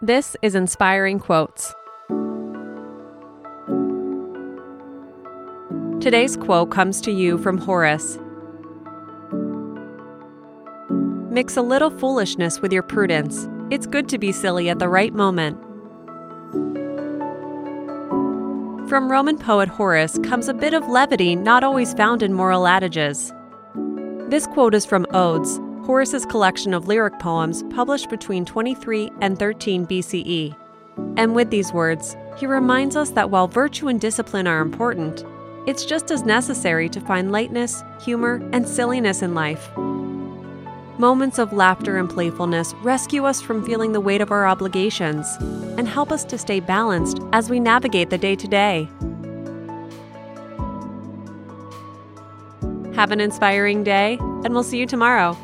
This is Inspiring Quotes. Today's quote comes to you from Horace. Mix a little foolishness with your prudence. It's good to be silly at the right moment. From Roman poet Horace comes a bit of levity not always found in moral adages. This quote is from Odes, Horace's collection of lyric poems published between 23 and 13 BCE. And with these words, he reminds us that while virtue and discipline are important, it's just as necessary to find lightness, humor, and silliness in life. Moments of laughter and playfulness rescue us from feeling the weight of our obligations and help us to stay balanced as we navigate the day to day. Have an inspiring day, and we'll see you tomorrow.